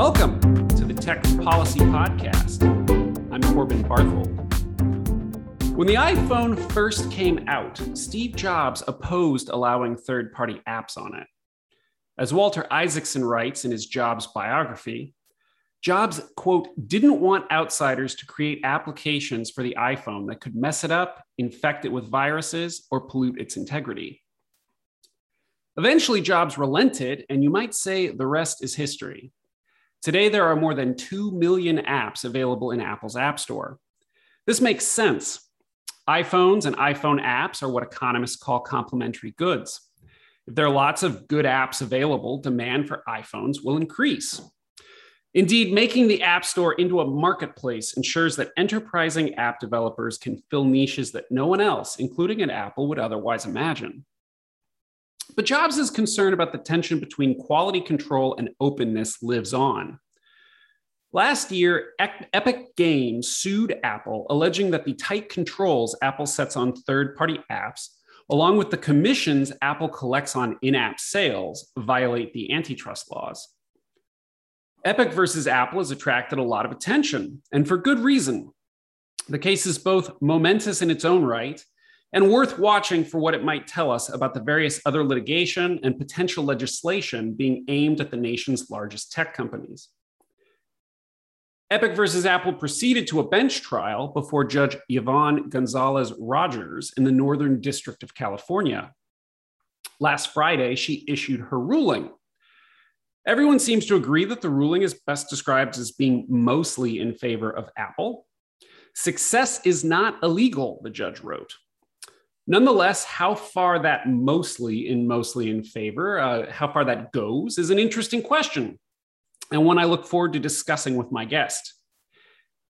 Welcome to the Tech Policy Podcast. I'm Corbin Barthold. When the iPhone first came out, Steve Jobs opposed allowing third party apps on it. As Walter Isaacson writes in his Jobs biography, Jobs, quote, didn't want outsiders to create applications for the iPhone that could mess it up, infect it with viruses, or pollute its integrity. Eventually, Jobs relented, and you might say the rest is history. Today, there are more than 2 million apps available in Apple's App Store. This makes sense. iPhones and iPhone apps are what economists call complementary goods. If there are lots of good apps available, demand for iPhones will increase. Indeed, making the App Store into a marketplace ensures that enterprising app developers can fill niches that no one else, including at Apple, would otherwise imagine. But Jobs' concern about the tension between quality control and openness lives on. Last year, Epic Games sued Apple, alleging that the tight controls Apple sets on third party apps, along with the commissions Apple collects on in app sales, violate the antitrust laws. Epic versus Apple has attracted a lot of attention, and for good reason. The case is both momentous in its own right and worth watching for what it might tell us about the various other litigation and potential legislation being aimed at the nation's largest tech companies. Epic versus Apple proceeded to a bench trial before Judge Yvonne Gonzalez Rogers in the Northern District of California. Last Friday, she issued her ruling. Everyone seems to agree that the ruling is best described as being mostly in favor of Apple. Success is not illegal, the judge wrote. Nonetheless, how far that mostly in mostly in favor, uh, how far that goes, is an interesting question, and one I look forward to discussing with my guest.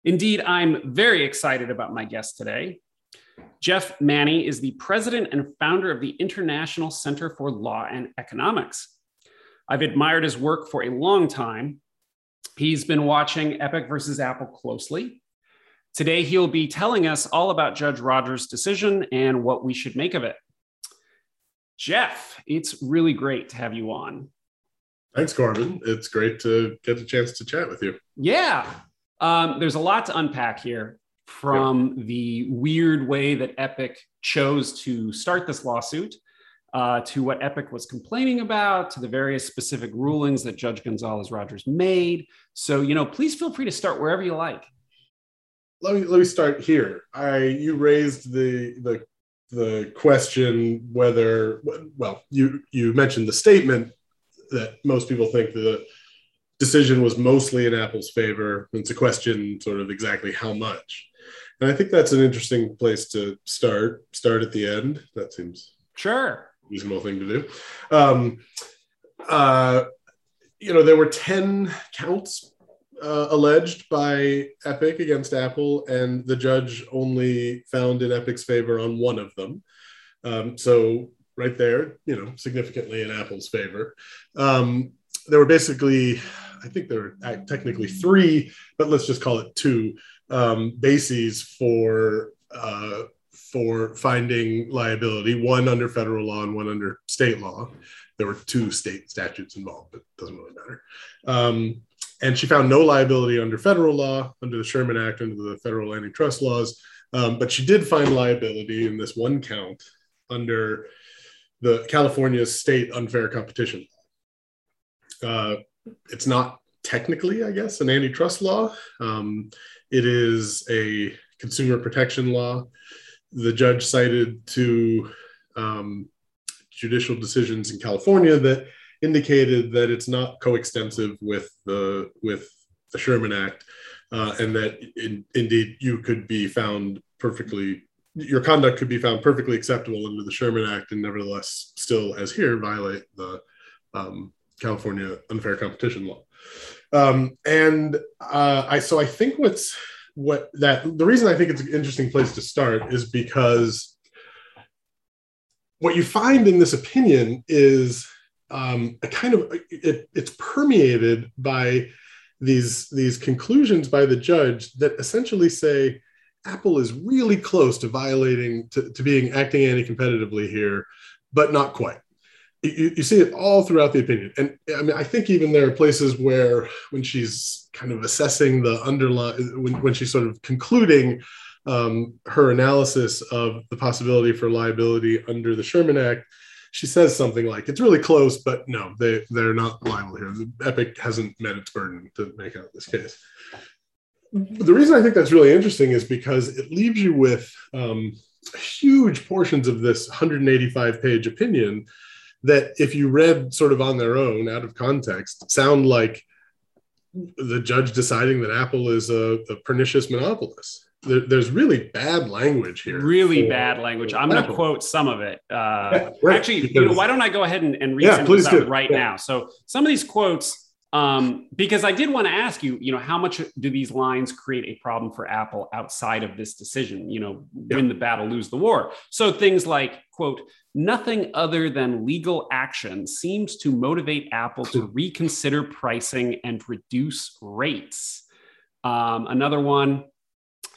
Indeed, I'm very excited about my guest today. Jeff Manne is the president and founder of the International Center for Law and Economics. I've admired his work for a long time. He's been watching Epic versus Apple closely Today, he'll be telling us all about Judge Rogers' decision and what we should make of it. Jeff, it's really great to have you on. Thanks, Corbin. It's great to get a chance to chat with you. Yeah. Um, there's a lot to unpack here from yeah. the weird way that Epic chose to start this lawsuit uh, to what Epic was complaining about, to the various specific rulings that Judge Gonzalez Rogers made. So, you know, please feel free to start wherever you like let me let me start here. I you raised the the the question whether well you you mentioned the statement that most people think the decision was mostly in Apple's favor. It's a question sort of exactly how much. And I think that's an interesting place to start. Start at the end. That seems sure reasonable thing to do. Um, uh, you know, there were 10 counts uh, alleged by Epic against Apple, and the judge only found in Epic's favor on one of them. Um, so right there, you know, significantly in Apple's favor. Um, there were basically, I think there were technically three, but let's just call it two um, bases for uh, for finding liability. One under federal law and one under state law. There were two state statutes involved, but it doesn't really matter. Um, and she found no liability under federal law, under the Sherman Act, under the federal antitrust laws. Um, but she did find liability in this one count under the California state unfair competition. Uh, it's not technically, I guess, an antitrust law. Um, it is a consumer protection law. The judge cited to um, judicial decisions in California that indicated that it's not coextensive with the with the Sherman Act, uh, and that in, indeed you could be found perfectly your conduct could be found perfectly acceptable under the Sherman Act, and nevertheless still, as here, violate the um, California unfair competition law. Um, and uh, I so I think what's what that the reason I think it's an interesting place to start is because what you find in this opinion is um, a kind of it, it's permeated by these these conclusions by the judge that essentially say Apple is really close to violating to, to being acting anti-competitively here, but not quite. you, you, see it all throughout the opinion. And I mean, I think even there are places where when she's kind of assessing the underlying, when, when she's sort of concluding um, her analysis of the possibility for liability under the Sherman Act, she says something like, "It's really close, but no, they they're not liable here. The Epic hasn't met its burden to make out this case." The reason I think that's really interesting is because it leaves you with um, huge portions of this 185 page opinion that, if you read sort of on their own, out of context, sound like the judge deciding that Apple is a, a pernicious monopolist there, there's really bad language here. Really for, bad language. I'm going to quote some of it. Uh, yeah, right, actually, because, you know, why don't I go ahead and, and read yeah, some of this right yeah. now? So some of these quotes, um, because I did want to ask you, you know, how much do these lines create a problem for Apple outside of this decision? You know, win the battle, lose the war. So things like, quote, nothing other than legal action seems to motivate Apple to reconsider pricing and reduce rates. Um, another one,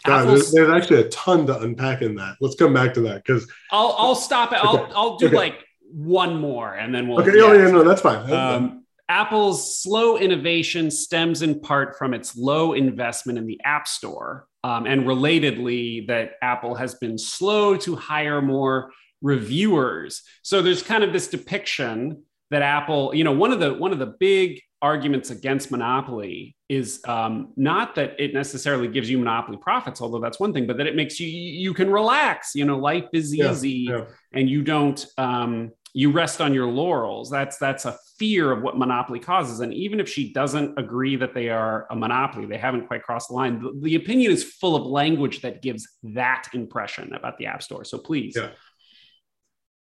God, there's, there's, actually a ton to unpack in that. Let's come back to that because I'll I'll stop it. I'll I'll do okay. like one more and then we'll. Okay. Oh yeah, no, that's fine. Um, Apple's slow innovation stems in part from its low investment in the App Store, um, and relatedly, that Apple has been slow to hire more reviewers. So there's kind of this depiction that Apple, you know, one of the one of the big arguments against monopoly is um, not that it necessarily gives you monopoly profits, although that's one thing, but that it makes you you can relax. You know, life is easy, yeah, yeah. and you don't um, you rest on your laurels. That's that's a fear of what monopoly causes. And even if she doesn't agree that they are a monopoly, they haven't quite crossed the line. The, the opinion is full of language that gives that impression about the App Store. So please. Yeah.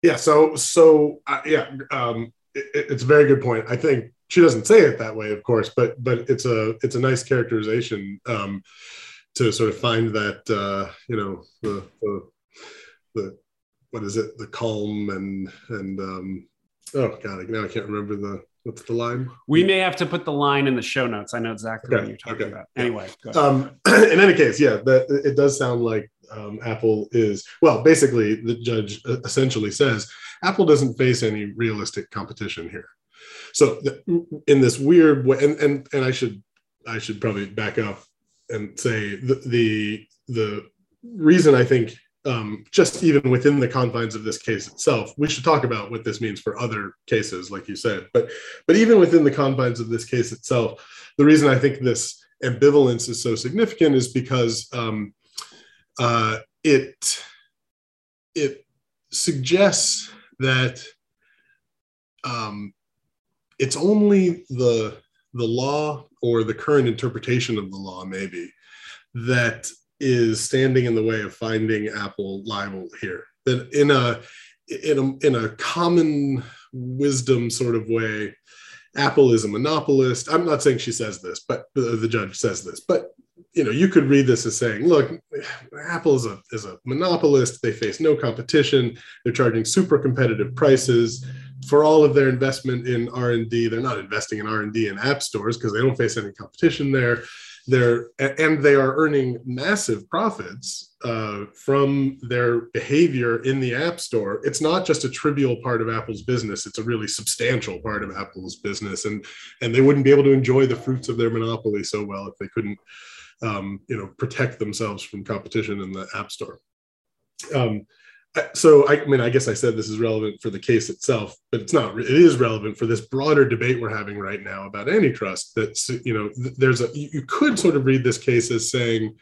Yeah. So so uh, yeah. Um, it, it's a very good point. I think she doesn't say it that way, of course, but but it's a it's a nice characterization um, to sort of find that uh, you know the, the, the what is it the calm and and um, oh god now I can't remember the what's the line. We may have to put the line in the show notes. I know exactly okay. what you're talking okay. about. Anyway, um, in any case, yeah, that it does sound like um, Apple is well. Basically, the judge essentially says Apple doesn't face any realistic competition here. So in this weird way, and, and and I should I should probably back up and say the the, the reason I think um, just even within the confines of this case itself, we should talk about what this means for other cases, like you said. But but even within the confines of this case itself, the reason I think this ambivalence is so significant is because um, uh, it it suggests that um, it's only the the law or the current interpretation of the law maybe that is standing in the way of finding apple liable here. That in a in a in a common wisdom sort of way apple is a monopolist. I'm not saying she says this but the judge says this. But you know you could read this as saying look apple is a is a monopolist. They face no competition. They're charging super competitive prices for all of their investment in r&d they're not investing in r&d in app stores because they don't face any competition there. They're and they are earning massive profits uh, from their behavior in the app store. It's not just a trivial part of apple's business it's a really substantial part of apple's business and and they wouldn't be able to enjoy the fruits of their monopoly so well if they couldn't um, you know protect themselves from competition in the app store. Um, so I, mean i guess i said this is relevant for the case itself but it's not it is relevant for this broader debate we're having right now about antitrust that's you know there's a you could sort of read this case as saying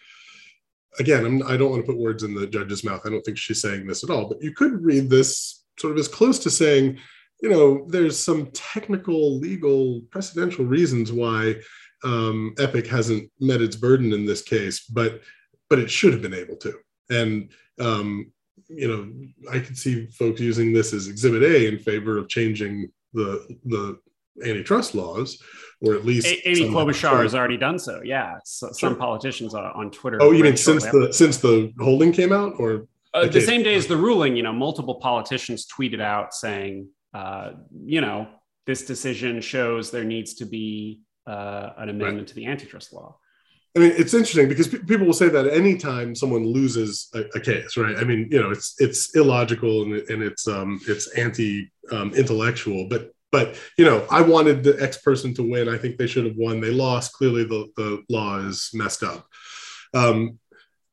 again I'm, i don't want to put words in the judge's mouth. I don't think she's saying this at all but you could read this sort of as close to saying you know there's some technical legal precedential reasons why um, epic hasn't met its burden in this case but but it should have been able to. And um, you know, I could see folks using this as Exhibit A in favor of changing the the antitrust laws, or at least a- Amy Klobuchar has already done so. Yeah, so, sure. some politicians on, on Twitter. Oh, you mean since the since the holding came out, or uh, the same day as the ruling? You know, multiple politicians tweeted out saying, uh, you know, this decision shows there needs to be uh, an amendment right. to the antitrust law. I mean, it's interesting because people will say that anytime someone loses a, a, case, right? I mean, you know, it's it's illogical and, and it's um it's anti um, intellectual, but but you know, I wanted the X person to win. I think they should have won. They lost. Clearly, the the law is messed up. Um,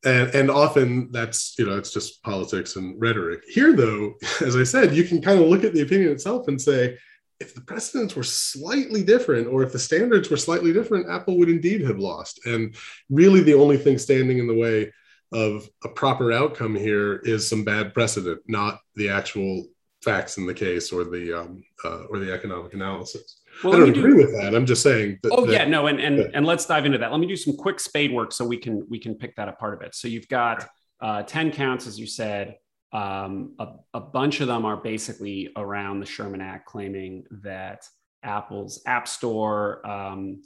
and and often that's you know it's just politics and rhetoric. Here, though, as I said, you can kind of look at the opinion itself and say if the precedents were slightly different or if the standards were slightly different, Apple would indeed have lost. And really, the only thing standing in the way of a proper outcome here is some bad precedent, not the actual facts in the case or the um, uh, or the economic analysis. Well, I don't agree do, with that. I'm just saying. That, oh that, yeah, no, and and and let's dive into that. Let me do some quick spade work so we can we can pick that apart a bit. So you've got uh, ten counts, as you said. Um, a, a, bunch of them are basically around the Sherman Act, claiming that Apple's App Store um,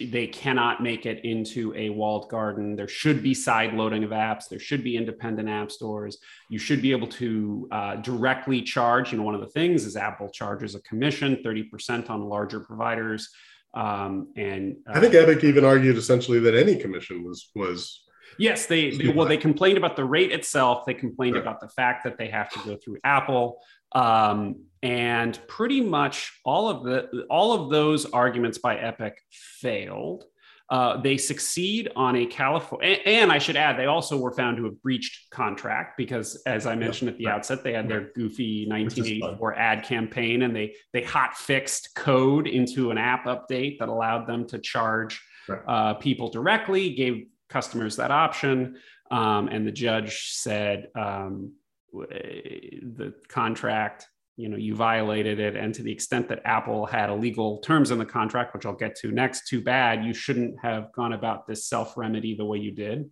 they cannot make it into a walled garden. There should be side loading of apps. There should be independent app stores. You should be able to uh, directly charge. You know, one of the things is Apple charges a commission, thirty percent on larger providers. Um, and uh, I think Epic even argued essentially that any commission was was Yes, they, they, well they complained about the rate itself. They complained right. about the fact that they have to go through Apple, um, and pretty much all of the all of those arguments by Epic failed. Uh, they succeed on a California, and, and, I should add, they also were found to have breached contract because, as I mentioned at the outset, they had their goofy 1984 ad campaign, and they they hot fixed code into an app update that allowed them to charge uh, people directly, gave customers that option. Um, and the judge said um, the contract, you know, you violated it. And to the extent that Apple had illegal terms in the contract, which I'll get to next, too bad. You shouldn't have gone about this self remedy the way you did.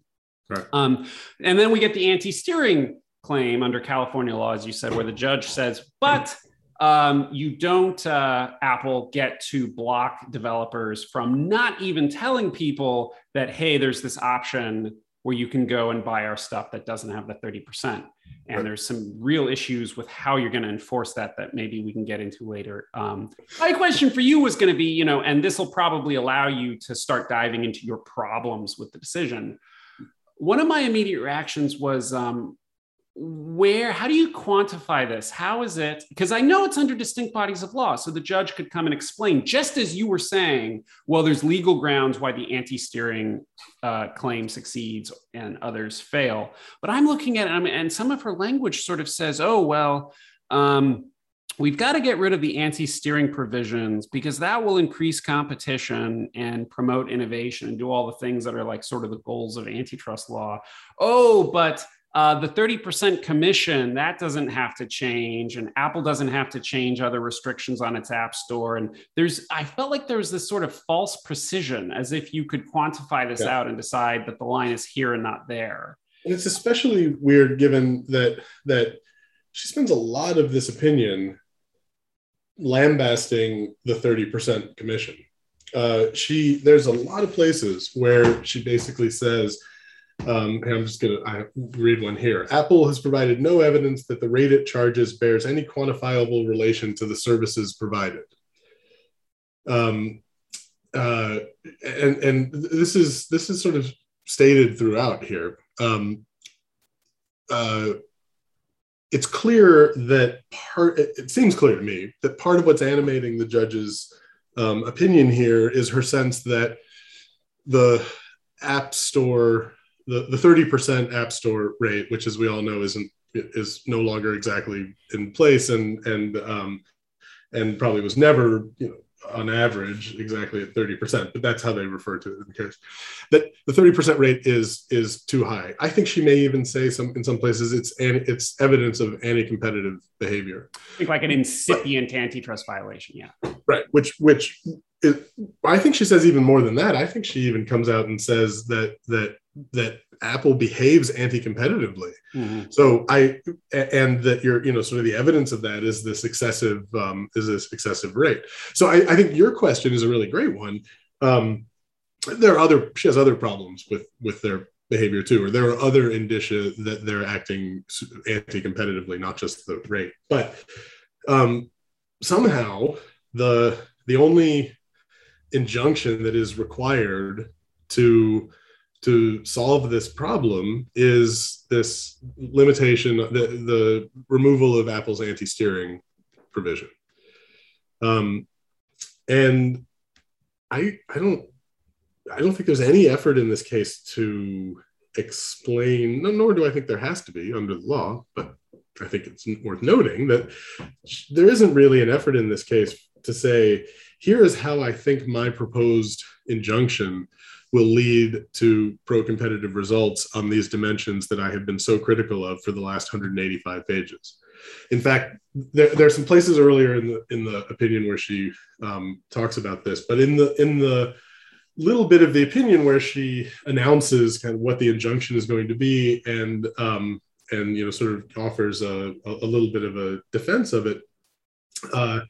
Right. Um, and then we get the anti steering claim under California law, as you said, where the judge says, but um, you don't, uh, Apple, get to block developers from not even telling people that, hey, there's this option where you can go and buy our stuff that doesn't have the 30%. And right. there's some real issues with how you're going to enforce that that maybe we can get into later. Um, my question for you was going to be, you know, and this will probably allow you to start diving into your problems with the decision. One of my immediate reactions was, um, where how do you quantify this? How is it because i know it's under distinct bodies of law so the judge could come and explain just as you were saying well there's legal grounds why the anti-steering uh, claim succeeds and others fail. But i'm looking at it and some of her language sort of says oh well um, we've got to get rid of the anti-steering provisions because that will increase competition and promote innovation and do all the things that are like sort of the goals of antitrust law. Oh but uh, the 30% commission, that doesn't have to change. And Apple doesn't have to change other restrictions on its app store. And there's, I felt like there was this sort of false precision as if you could quantify this yeah. out and decide that the line is here and not there. And it's especially weird given that, that she spends a lot of this opinion lambasting the 30% commission. Uh, she, there's a lot of places where she basically says, um, and I'm just going to read one here. Apple has provided no evidence that the rate it charges bears any quantifiable relation to the services provided. Um, uh, and and this is this is sort of stated throughout here. Um, uh, it's clear that part. It seems clear to me that part of what's animating the judge's um, opinion here is her sense that the App Store the, the 30% app store rate, which as we all know isn't is no longer exactly in place and and um, and probably was never you know on average exactly at 30% but that's how they refer to it in the case. That the 30% rate is is too high. I think she may even say some in some places it's it's evidence of anti-competitive behavior. I think like an incipient but, antitrust violation yeah. Right which which is, i think she says even more than that. I think she even comes out and says that that that Apple behaves anti-competitively. Mm-hmm. So I and that you're you know sort of the evidence of that is this excessive um, is this excessive rate. So I, I think your question is a really great one. Um, there are other she has other problems with with their behavior too, or there are other indicia that they're acting anti-competitively, not just the rate. But um, somehow the the only injunction that is required to to solve this problem is this limitation, the, the removal of Apple's anti-steering provision. Um, and I I don't I don't think there's any effort in this case to explain, nor do I think there has to be under the law, but I think it's worth noting that there isn't really an effort in this case to say, here is how I think my proposed injunction will lead to pro competitive results on these dimensions that I have been so critical of for the last 185 pages. In fact, there, there are some places earlier in the in the opinion where she um, talks about this, but in the in the little bit of the opinion where she announces kind of what the injunction is going to be and um, and you know sort of offers a, a little bit of a defense of it uh,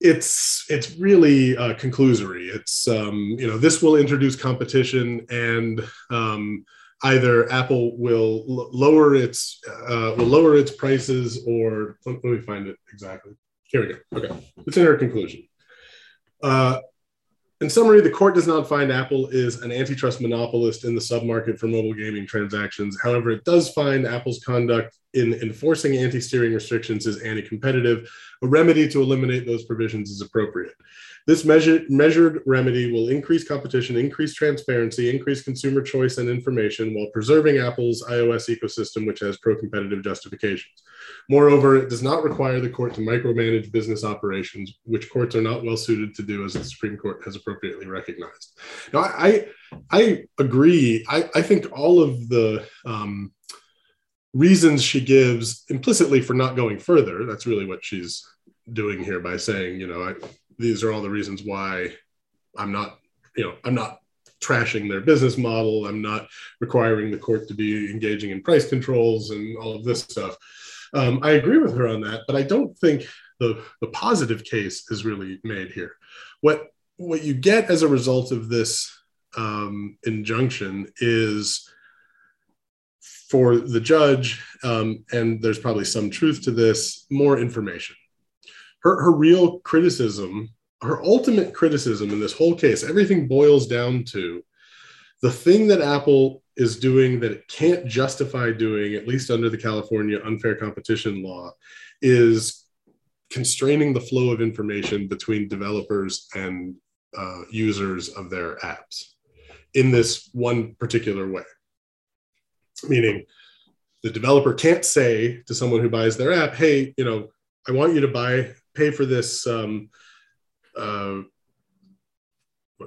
it's it's really uh, conclusory. It's um, you know this will introduce competition and um, either apple will l- lower its uh, will lower its prices or let, me find it exactly. Here we go. Okay. It's in our conclusion. Uh, in summary, the court does not find Apple is an antitrust monopolist in the submarket for mobile gaming transactions. However, it does find Apple's conduct in enforcing anti steering restrictions is anti competitive. A remedy to eliminate those provisions is appropriate. This measured, measured remedy will increase competition, increase transparency, increase consumer choice and information while preserving Apple's iOS ecosystem, which has pro competitive justifications. Moreover, it does not require the court to micromanage business operations, which courts are not well suited to do, as the Supreme Court has appropriately recognized. Now, I, I agree. I, I think all of the um, reasons she gives implicitly for not going further, that's really what she's doing here by saying, you know, I, these are all the reasons why I'm not, you know, I'm not trashing their business model. I'm not requiring the court to be engaging in price controls and all of this stuff. Um, I agree with her on that, but I don't think the, the positive case is really made here. What what you get as a result of this um, injunction is for the judge, um, and there's probably some truth to this, more information her, her real criticism, her ultimate criticism in this whole case, everything boils down to the thing that Apple is doing that it can't justify doing, at least under the California unfair competition law, is constraining the flow of information between developers and uh, users of their apps in this one particular way. Meaning, the developer can't say to someone who buys their app, hey, you know, I want you to buy pay for this um, uh,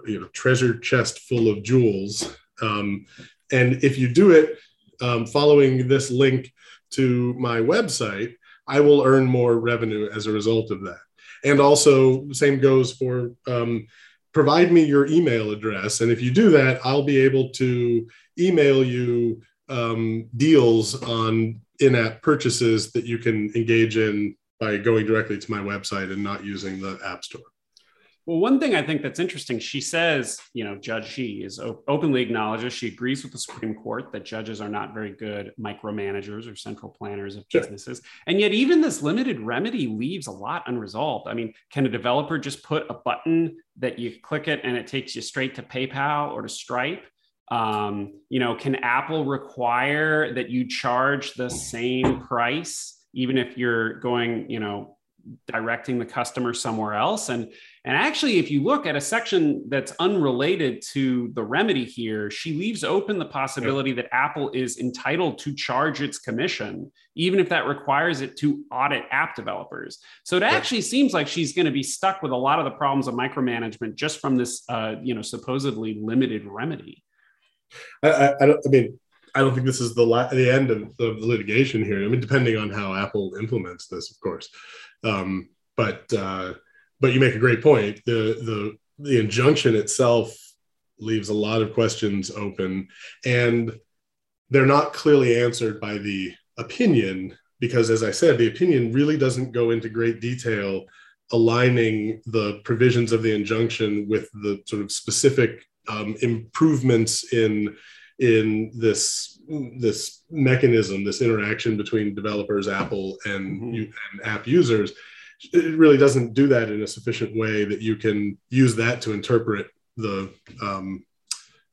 you know treasure chest full of jewels. Um, and if you do it um, following this link to my website i will earn more revenue as a result of that. And also same goes for um, provide me your email address. And if you do that i'll be able to email you um, deals on in-app purchases that you can engage in by going directly to my website and not using the app store. Well, one thing I think that's interesting, she says, you know, Judge She is openly acknowledges she agrees with the Supreme Court that judges are not very good micromanagers or central planners of sure. businesses. And yet, even this limited remedy leaves a lot unresolved. I mean, can a developer just put a button that you click it and it takes you straight to PayPal or to Stripe? Um, you know, can Apple require that you charge the same price? even if you're going, you know, directing the customer somewhere else. And and actually, if you look at a section that's unrelated to the remedy here, she leaves open the possibility that Apple is entitled to charge its commission, even if that requires it to audit app developers. So it actually seems like she's going to be stuck with a lot of the problems of micromanagement just from this, uh, you know, supposedly limited remedy. I, I, I, I mean, I don't think this is the la- the end of, the litigation here. I mean, depending on how Apple implements this, of course. Um, but uh, but you make a great point. The the the injunction itself leaves a lot of questions open, and they're not clearly answered by the opinion because, as I said, the opinion really doesn't go into great detail aligning the provisions of the injunction with the sort of specific um, improvements in in this this mechanism, this interaction between developers, Apple, and, mm-hmm. you, and app users, it really doesn't do that in a sufficient way that you can use that to interpret the um,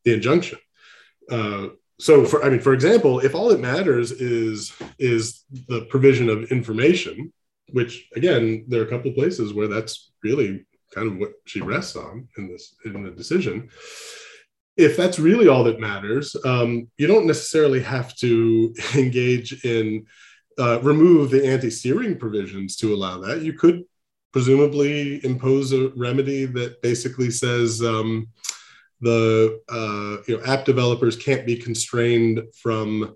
the injunction. uh, so for i mean for example if all that matters is is the provision of information which again there are a couple of places where that's really kind of what she rests on in this in the decision if that's really all that matters um, you don't necessarily have to engage in uh, remove the anti-steering provisions to allow that you could presumably impose a remedy that basically says um, the uh, you know app developers can't be constrained from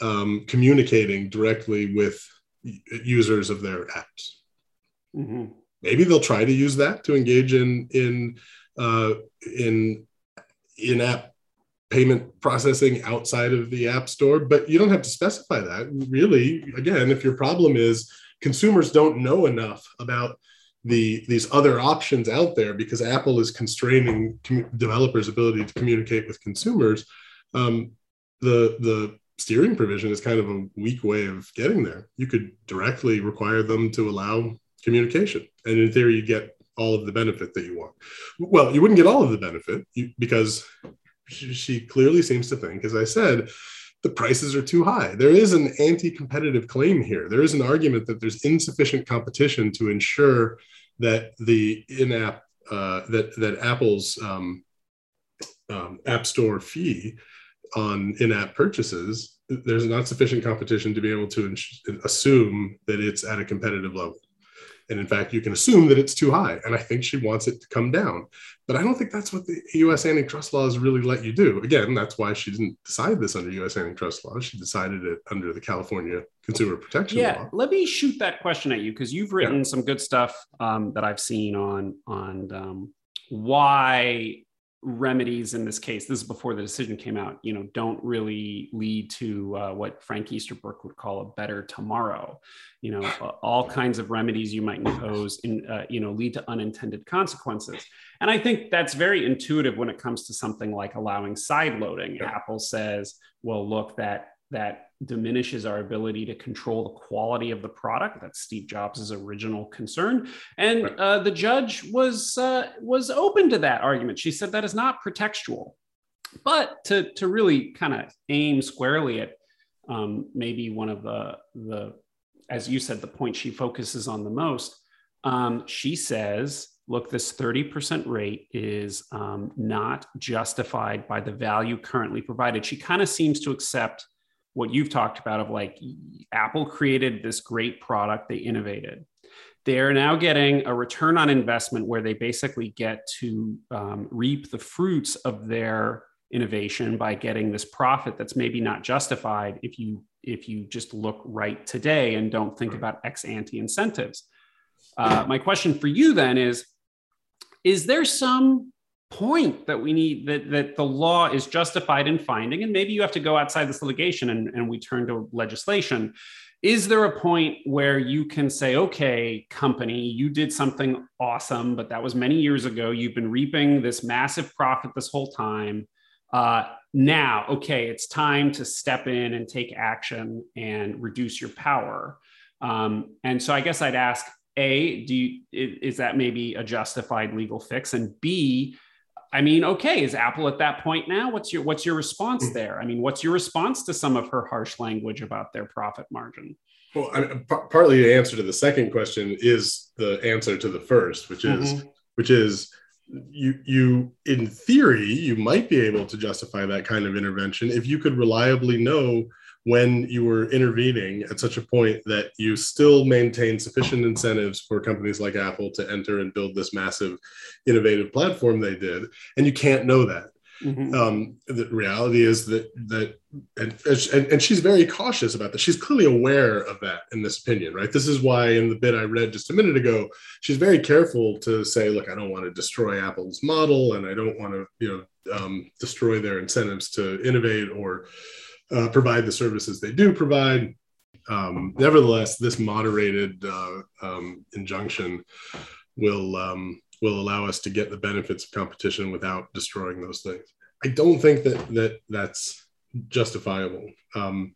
um, communicating directly with users of their apps. Mm-hmm. Maybe they'll try to use that to engage in in uh, in in-app payment processing outside of the app store, but you don't have to specify that. Really, again, if your problem is consumers don't know enough about the these other options out there because Apple is constraining com- developers' ability to communicate with consumers. Um, the the steering provision is kind of a weak way of getting there. You could directly require them to allow communication, and in theory, you get all of the benefit that you want. Well, you wouldn't get all of the benefit because she, clearly seems to think, as I said, the prices are too high. There is an anti competitive claim here. There is an argument that there's insufficient competition to ensure that the in app, uh, that, that Apple's um, um, App Store fee on in app purchases, there's not sufficient competition to be able to assume that it's at a competitive level. And in fact, you can assume that it's too high. And I think she wants it to come down. But I don't think that's what the US antitrust laws really let you do. Again, that's why she didn't decide this under US antitrust laws. She decided it under the California Consumer Protection yeah, Law. let me shoot that question at you because you've written yeah. some good stuff um, that I've seen on on um, why remedies in this case this is before the decision came out you know don't really lead to uh, what frank easterbrook would call a better tomorrow. You know all kinds of remedies you might impose in uh, you know lead to unintended consequences. And i think that's very intuitive when it comes to something like allowing side loading. Apple says well look that that diminishes our ability to control the quality of the product. That's Steve Jobs' original concern, and right. uh, the judge was uh, was open to that argument. She said that is not pretextual, but to to really kind of aim squarely at um, maybe one of the the as you said the point she focuses on the most. Um, she says look, this 30% rate is um, not justified by the value currently provided. She kind of seems to accept what you've talked about of like Apple created this great product, they innovated. They're now getting a return on investment where they basically get to um, reap the fruits of their innovation by getting this profit that's maybe not justified if you if you just look right today and don't think about ex ante incentives. Uh, my question for you then is: Is there some point that we need that that the law is justified in finding and maybe you have to go outside this litigation and, and we turn to legislation. Is there a point where you can say okay company you did something awesome but that was many years ago. You've been reaping this massive profit this whole time. Uh, now okay it's time to step in and take action and reduce your power. Um, and so i guess i'd ask a do you is that maybe a justified legal fix? And b I mean, okay, is Apple at that point now? What's your what's your response hmm. there? I mean, what's your response to some of her harsh language about their profit margin? Well, I p- partly the answer to the second question is the answer to the first, which is mm-hmm. which is you you in theory you might be able to justify that kind of intervention if you could reliably know when you were intervening at such a point that you still maintain sufficient incentives for companies like Apple to enter and build this massive innovative platform they did. And you can't know that. Mm-hmm. Um, the reality is that that and, and, and she's very cautious about that. She's clearly aware of that in this opinion, right? This is why in the bit I read just a minute ago, she's very careful to say, look, I don't want to destroy Apple's model, and I don't want to, you know, um, destroy their incentives to innovate or uh, provide the services they do provide. Um, nevertheless, this moderated uh, um, injunction will um, will allow us to get the benefits of competition without destroying those things. I don't think that that that's justifiable. Um,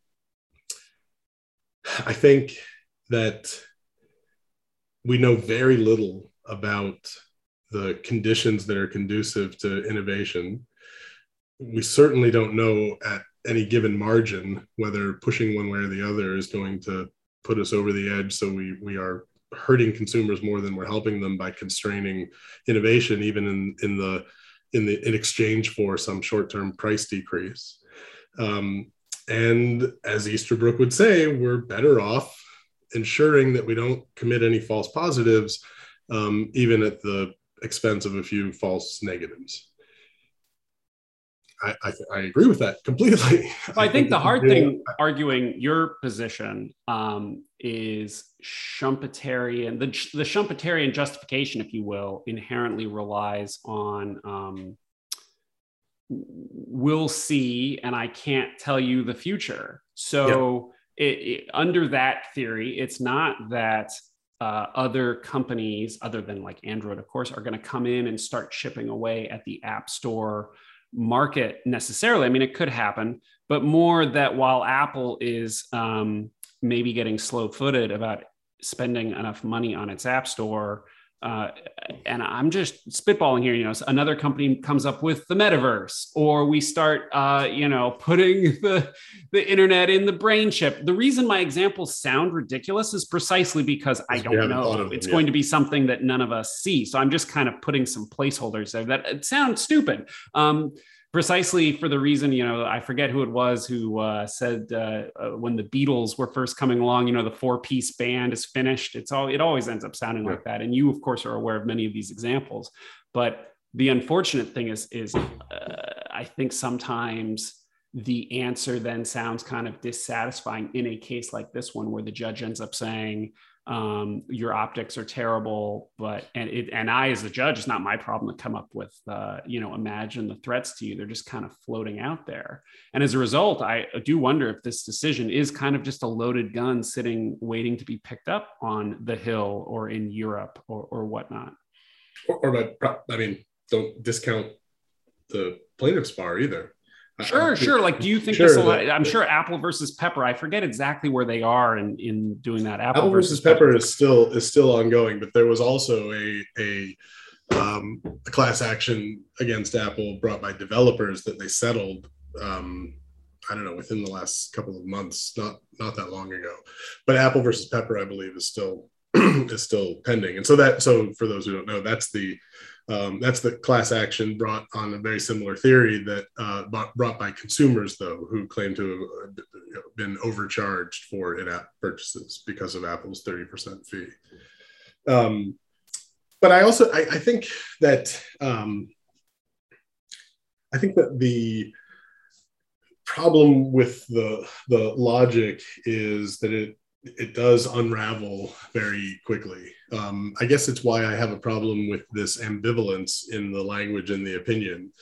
I think that we know very little about the conditions that are conducive to innovation we certainly don't know at any given margin whether pushing one way or the other is going to put us over the edge. So we we are hurting consumers more than we're helping them by constraining innovation, even in in the in the in exchange for some short-term price decrease. Um, and as Easterbrook would say, we're better off ensuring that we don't commit any false positives, um, even at the expense of a few false negatives. I, I, I, agree with that completely. Well, I, think, the hard thing arguing your position um, is Schumpeterian, the, the Schumpeterian justification, if you will, inherently relies on um, we'll see, and I can't tell you the future. So, it, it, under that theory, it's not that uh, other companies, other than like Android, of course, are going to come in and start chipping away at the App Store market necessarily. I mean, it could happen, but more that while Apple is um, maybe getting slow footed about spending enough money on its App Store uh, and I'm just spitballing here. You know, another company comes up with the metaverse, or we start, uh, you know, putting the the internet in the brain chip. The reason my examples sound ridiculous is precisely because I don't know. It's going to be something that none of us see. So I'm just kind of putting some placeholders there that it sounds stupid. Um, precisely for the reason you know i forget who it was who uh, said uh, uh, when the beatles were first coming along you know the four piece band is finished. It's all it always ends up sounding like that. And you of course are aware of many of these examples. But the unfortunate thing is is uh, i think sometimes the answer then sounds kind of dissatisfying in a case like this one where the judge ends up saying um, your optics are terrible but and it and i as a judge it's not my problem to come up with uh, you know imagine the threats to you. They're just kind of floating out there. And as a result i do wonder if this decision is kind of just a loaded gun sitting waiting to be picked up on the hill or in europe or, or whatnot. Or, or i mean don't discount the plaintiff's bar either Sure, sure. Like, do you think sure, this will? I'm sure Apple versus Pepper. I forget exactly where they are in in doing that. Apple, Apple versus, Pepper, Pepper, is still is still ongoing, but there was also a a, um, a class action against Apple brought by developers that they settled. Um, I don't know within the last couple of months, not not that long ago. But Apple versus Pepper, I believe, is still is still pending. And so that so for those who don't know, that's the um, that's the class action brought on a very similar theory that uh, brought by consumers, though, who claim to have been overcharged for in-app purchases because of Apple's 30% fee. Um, but I also I, I think that um, I think that the problem with the the logic is that it it does unravel very quickly. Um, I guess it's why I have a problem with this ambivalence in the language and the opinion.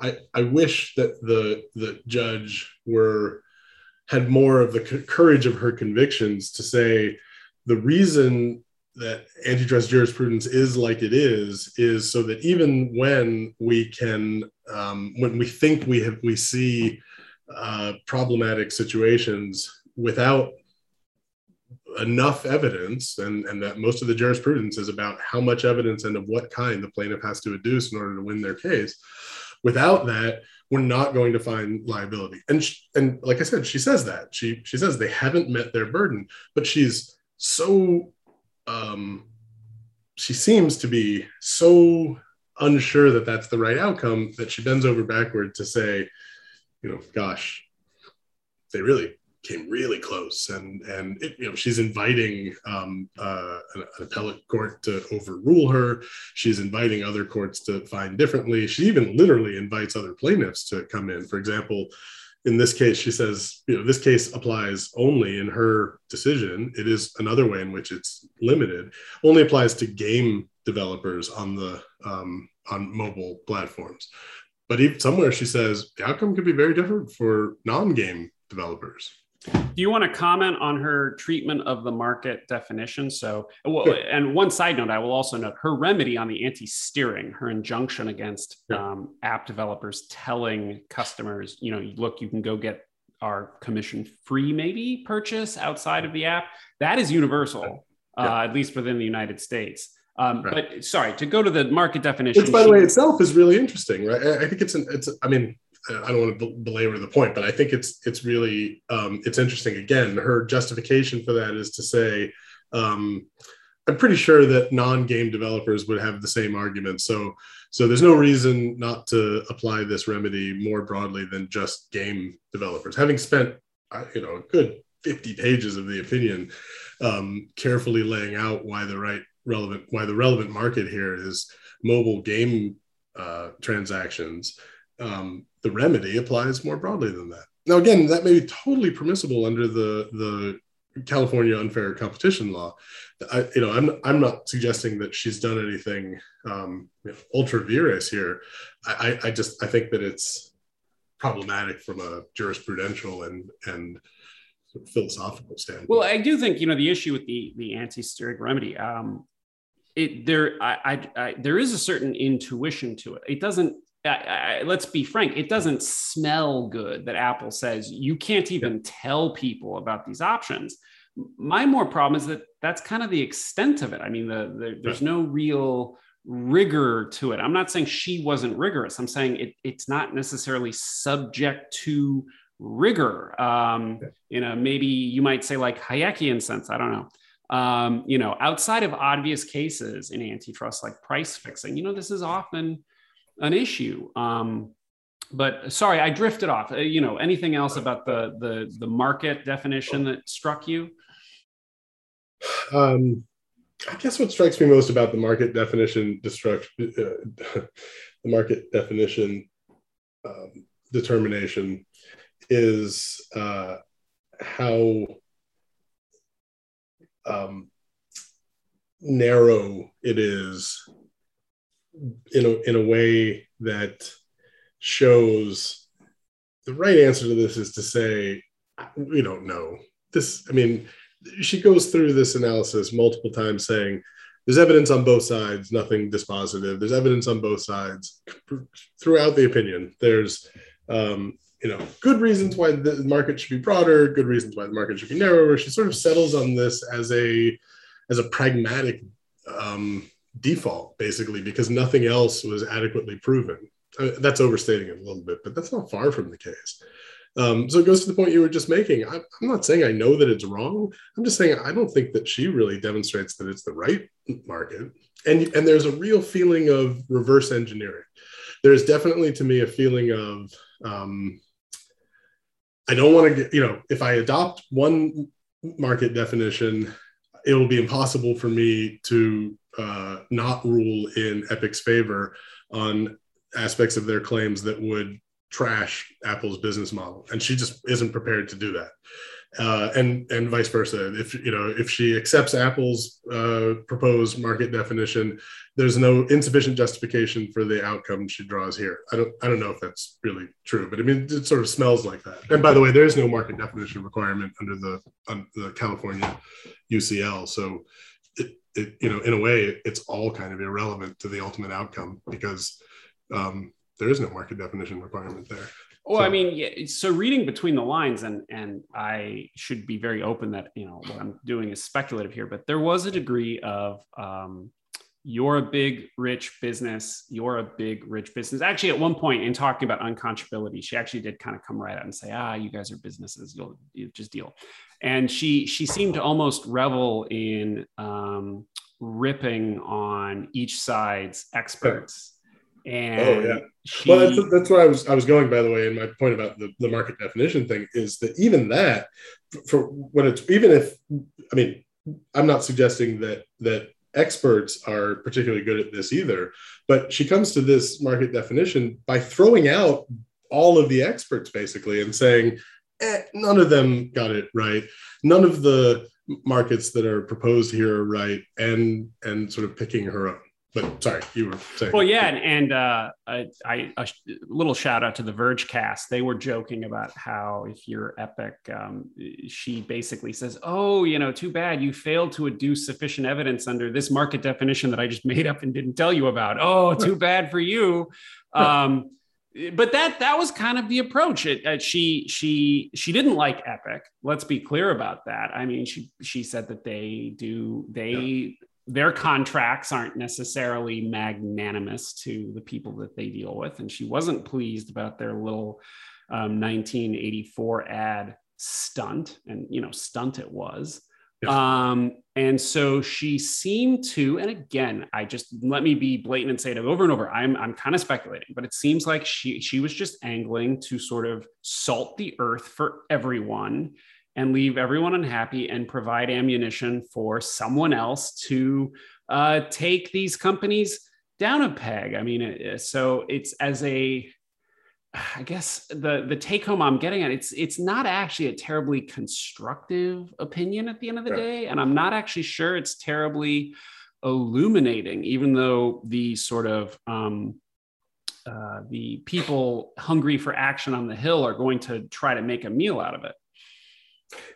I, I wish that the the judge were had more of the courage of her convictions to say the reason that antitrust jurisprudence is like it is is so that even when we can um, when we think we have we see uh, problematic situations without enough evidence and, and that most of the jurisprudence is about how much evidence and of what kind the plaintiff has to adduce in order to win their case. Without that we're not going to find liability. And she, and like i said she says that. She she says they haven't met their burden but she's so um she seems to be so unsure that that's the right outcome that she bends over backward to say you know gosh they really came really close, and and it, you know she's inviting um, uh, an, an, appellate court to overrule her. She's inviting other courts to find differently. She even literally invites other plaintiffs to come in. For example, in this case, she says, you know, this case applies only in her decision. It is another way in which it's limited. Only applies to game developers on the um, on mobile platforms. But even somewhere she says the outcome could be very different for non-game developers. Do you want to comment on her treatment of the market definition? So, well, and one side note, I will also note her remedy on the anti-steering, her injunction against um, app developers telling customers, you know, look, you can go get our commission free maybe purchase outside of the app. That is universal, uh, at least within the United States. Um, right. But sorry, to go to the market definition, which by the way itself is really interesting, right? I think it's an, it's. I mean, I don't want to belabor the point, but I think it's it's really um, it's interesting. Again, her justification for that is to say, um, I'm pretty sure that non-game developers would have the same argument. So so there's no reason not to apply this remedy more broadly than just game developers. Having spent you know a good 50 pages of the opinion, um, carefully laying out why the right relevant why the relevant market here is mobile game uh, transactions. Um, the remedy applies more broadly than that. Now, again, that may be totally permissible under the the California unfair competition law. I, you know, I'm I'm not suggesting that she's done anything um, you know, ultra vires here. I, I just I think that it's problematic from a jurisprudential and and philosophical standpoint. Well, I do think you know the issue with the the anti-steering remedy. Um, it there I, I, I there is a certain intuition to it. It doesn't I, I, let's be frank, it doesn't smell good that Apple says you can't even tell people about these options. My more problem is that that's kind of the extent of it. I mean, the, the there's no real rigor to it. I'm not saying she wasn't rigorous. I'm saying it, it's not necessarily subject to rigor um, in a maybe you might say like Hayekian sense. I don't know. Um, you know, outside of obvious cases in antitrust like price fixing, you know, this is often an issue. Um, but sorry, I drifted off. Uh, you know, anything else about the the the market definition that struck you? Um, I guess what strikes me most about the market definition destruction, uh, the market definition um, determination, is uh, how um, narrow it is in a, in a way that shows the right answer to this is to say we don't know. This i mean she goes through this analysis multiple times saying there's evidence on both sides nothing dispositive. There's evidence on both sides. Throughout the opinion there's um, you know good reasons why the market should be broader good reasons why the market should be narrower. She sort of settles on this as a as a pragmatic um, default, basically, because nothing else was adequately proven. That's overstating it a little bit, but that's not far from the case. Um, so it goes to the point you were just making. I, I'm not saying I know that it's wrong. I'm just saying I don't think that she really demonstrates that it's the right market. And, and there's a real feeling of reverse engineering. There's definitely to me a feeling of um, I don't want to get, you know, if I adopt one market definition, it will be impossible for me to uh, not rule in Epic's favor on aspects of their claims that would trash Apple's business model, and she just isn't prepared to do that. Uh, and and vice versa. If you know if she accepts Apple's uh, proposed market definition, there's no insufficient justification for the outcome she draws here. I don't I don't know if that's really true, but I mean it sort of smells like that. And by the way, there is no market definition requirement under the um, the California UCL, so it, you know, in a way, it's all kind of irrelevant to the ultimate outcome because um, there is no market definition requirement there. Well, so, I mean, yeah, so reading between the lines, and and I should be very open that you know what I'm doing is speculative here, but there was a degree of um, you're a big rich business, you're a big rich business. Actually, at one point in talking about unconscionability, she actually did kind of come right out and say, "Ah, you guys are businesses, you'll you just deal." And she she seemed to almost revel in um, ripping on each side's experts. And oh yeah. She, well, that's, that's where I was I was going. By the way, and my point about the, the market definition thing is that even that, for when it's even if I mean, I'm not suggesting that that experts are particularly good at this either, but she comes to this market definition by throwing out all of the experts basically and saying eh, none of them got it right. None of the markets that are proposed here are right, and and sort of picking her own. But sorry, you were saying. Well, yeah, and, and uh, I, I, a little shout out to the Vergecast. They were joking about how if you're Epic, um, she basically says, "Oh, you know, too bad you failed to adduce sufficient evidence under this market definition that I just made up and didn't tell you about. Oh, too bad for you." Um, but that that was kind of the approach. It, uh, she she she didn't like Epic. Let's be clear about that. I mean, she she said that they do they yeah. their contracts aren't necessarily magnanimous to the people that they deal with. And she wasn't pleased about their little um, 1984 ad stunt. And, you know, stunt it was. Um, and so she seemed to, and again, I just let me be blatant and say it over and over. I'm I'm kind of speculating, but it seems like she she was just angling to sort of salt the earth for everyone and leave everyone unhappy and provide ammunition for someone else to uh, take these companies down a peg. I mean, so it's as a I guess the the take home I'm getting at it's it's not actually a terribly constructive opinion at the end of the day, and I'm not actually sure it's terribly illuminating, even though the sort of um, uh, the people hungry for action on the hill are going to try to make a meal out of it.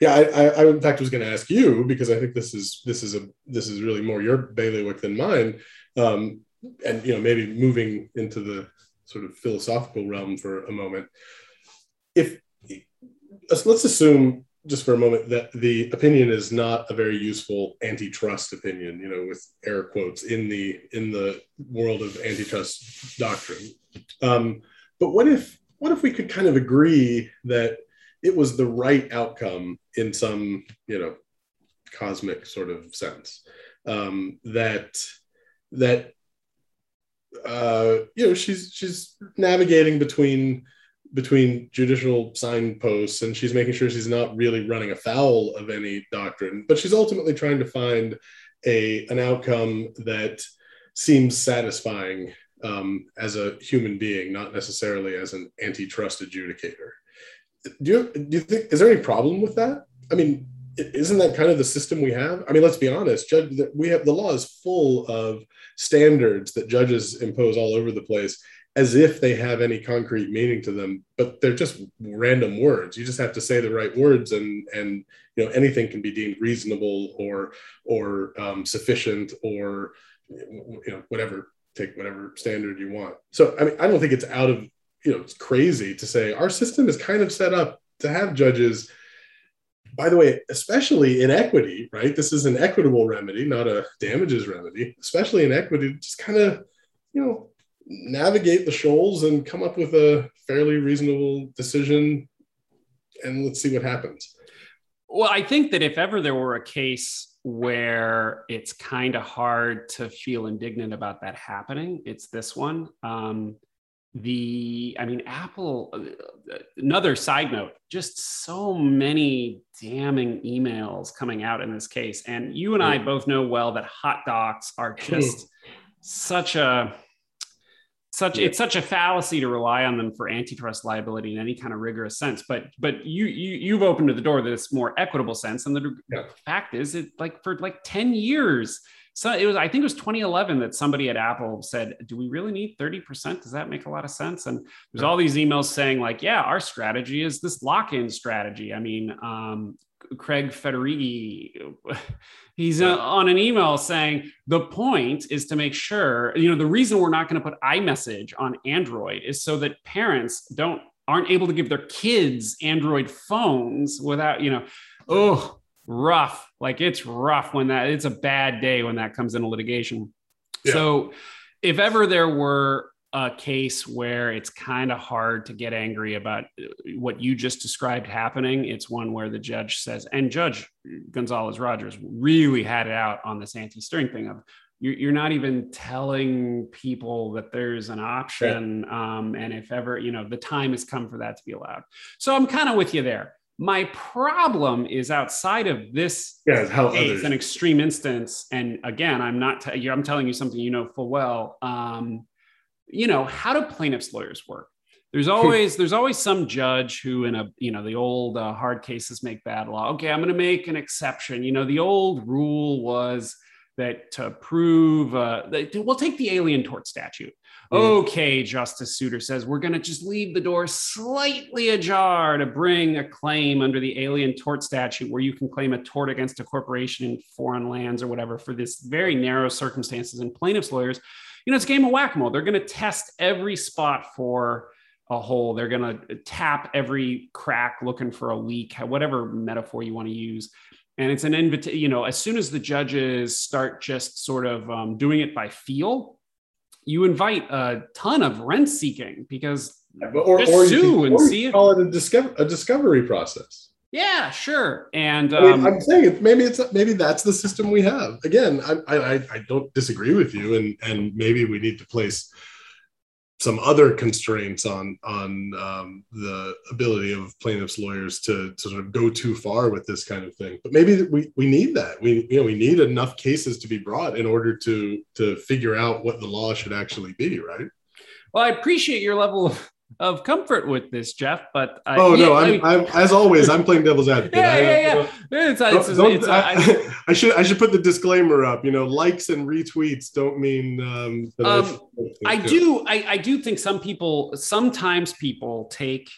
Yeah, I, I, I in fact was going to ask you because I think this is this is a this is really more your bailiwick than mine, um, and you know maybe moving into the sort of philosophical realm for a moment. If let's assume just for a moment that the opinion is not a very useful antitrust opinion, you know, with air quotes in the in the world of antitrust doctrine. Um, but what if what if we could kind of agree that it was the right outcome in some you know cosmic sort of sense um, that that uh, you know she's she's navigating between between judicial signposts and she's making sure she's not really running afoul of any doctrine but she's ultimately trying to find a an outcome that seems satisfying um, as a human being not necessarily as an antitrust adjudicator. Do you do you think is there any problem with that? I mean isn't that kind of the system we have? I mean let's be honest judge we have the law is full of standards that judges impose all over the place as if they have any concrete meaning to them but they're just random words. You just have to say the right words and and you know anything can be deemed reasonable or or um, sufficient or you know whatever take whatever standard you want. So i mean i don't think it's out of you know it's crazy to say our system is kind of set up to have judges by the way, especially in equity, right? This is an equitable remedy, not a damages remedy, especially in equity, just kind of, you know, navigate the shoals and come up with a fairly reasonable decision. And let's see what happens. Well, I think that if ever there were a case where it's kind of hard to feel indignant about that happening, it's this one. Um, the i mean apple uh, another side note just so many damning emails coming out in this case. And you and i both know well that hot docs are just such a such it's such a fallacy to rely on them for antitrust liability in any kind of rigorous sense. But but you you you've opened the door to this more equitable sense. And the yeah. fact is it like for like 10 years so it was i think it was 2011 that somebody at apple said do we really need 30% does that make a lot of sense? And there's all these emails saying like yeah our strategy is this lock-in strategy. I mean um, craig federighi he's uh, on an email saying the point is to make sure you know the reason we're not going to put imessage on android is so that parents don't aren't able to give their kids android phones without you know oh rough. Like it's rough when that it's a bad day when that comes into litigation. Yeah. So if ever there were a case where it's kind of hard to get angry about uh, what you just described happening. It's one where the judge says, and Judge Gonzalez Rogers really had it out on this anti steering thing of you're not even telling people that there's an option. Um, and if ever, you know, the time has come for that to be allowed. So I'm kind of with you there. My problem is outside of this yeah, case, an extreme instance. And again, I'm not, t- I'm telling you something you know full well. Um, you know, how do plaintiffs' lawyers work? There's always there's always some judge who, in a you know the old uh, hard cases make bad law. Okay, I'm going to make an exception. You know, the old rule was that to prove uh, that we'll take the alien tort statute. Okay, Justice Souter says we're going to just leave the door slightly ajar to bring a claim under the alien tort statute where you can claim a tort against a corporation in foreign lands or whatever for this very narrow circumstances. And plaintiffs' lawyers, you know, it's a game of whack a mole. They're going to test every spot for a hole. They're going to tap every crack looking for a leak, whatever metaphor you want to use and it's an invitation. You know, as soon as the judges start just sort of um, doing it by feel, you invite a ton of rent seeking because or, just or sue can, and see call it a, discover, a discovery process. Yeah, sure. And um, I mean, I'm saying it, maybe it's maybe that's the system we have. Again, I, I I don't disagree with you, and and maybe we need to place some other constraints on on um, the ability of plaintiffs lawyers to, to sort of go too far with this kind of thing. But maybe we, we need that. We you know we need enough cases to be brought in order to to figure out what the law should actually be right? Well i appreciate your level of of comfort with this, Jeff. But oh yeah, no, I'm, I mean, I'm, as always, I'm playing devil's advocate. Yeah, yeah, yeah. It's, it's, it's, I, I, should I should put the disclaimer up. You know, likes and retweets don't mean. Um, um I, I do I, I do think some people sometimes people take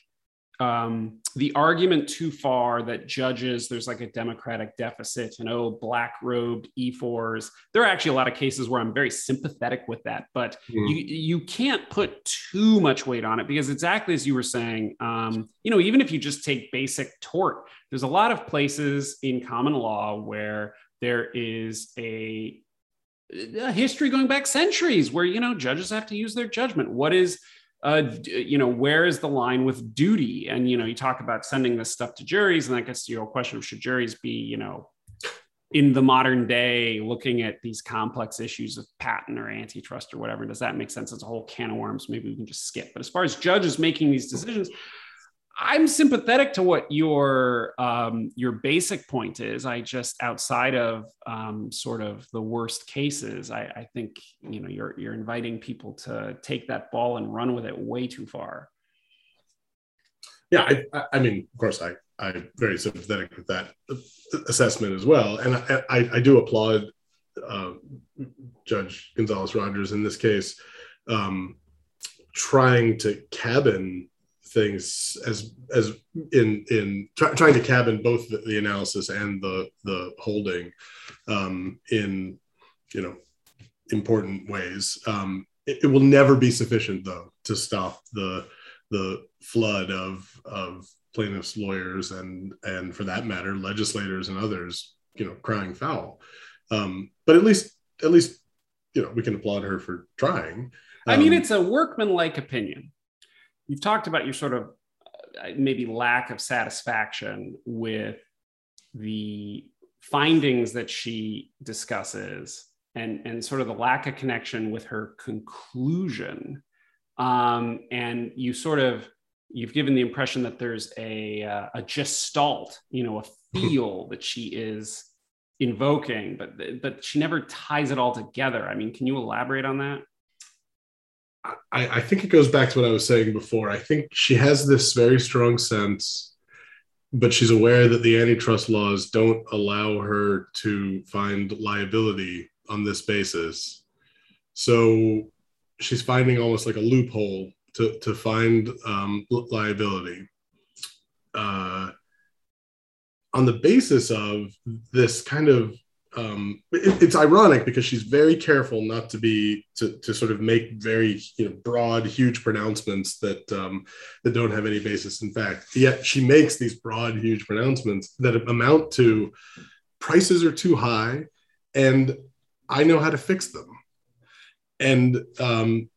um, the argument too far that judges there's like a democratic deficit and oh black robed ephors there are actually a lot of cases where i'm very sympathetic with that but mm. you you can't put too much weight on it because exactly as you were saying um, you know even if you just take basic tort there's a lot of places in common law where there is a a history going back centuries where you know judges have to use their judgment what is uh, you know, where is the line with duty? And, you know, you talk about sending this stuff to juries, and that gets to your question of should juries be, you know, in the modern day looking at these complex issues of patent or antitrust or whatever? Does that make sense? It's a whole can of worms. Maybe we can just skip. But as far as judges making these decisions I'm sympathetic to what your um, your basic point is. I just outside of um, sort of the worst cases, I, I, think you know you're you're inviting people to take that ball and run with it way too far. Yeah, I, I mean, of course, I I'm very sympathetic with that assessment as well, and I I, I do applaud uh, Judge Gonzalez Rogers in this case, um, trying to cabin things as as in in try, trying to cabin both the, the, analysis and the the holding um, in you know important ways. Um, it, it, will never be sufficient though to stop the the flood of of plaintiffs lawyers and and for that matter legislators and others you know crying foul. Um, but at least at least you know we can applaud her for trying. I mean um, it's a workmanlike opinion you've talked about your sort of uh, maybe lack of satisfaction with the findings that she discusses and, and sort of the lack of connection with her conclusion. Um, and you sort of you've given the impression that there's a, uh, a gestalt, you know, a feel that she is invoking, but but she never ties it all together. I mean, can you elaborate on that? I, I think it goes back to what I was saying before. I think she has this very strong sense, but she's aware that the antitrust laws don't allow her to find liability on this basis. So she's finding almost like a loophole to, to find um, liability. Uh, on the basis of this kind of um, it, it's ironic because she's very careful not to be to, to sort of make very you know broad huge pronouncements that um, that don't have any basis in fact. Yet she makes these broad huge pronouncements that amount to prices are too high and i know how to fix them. And um,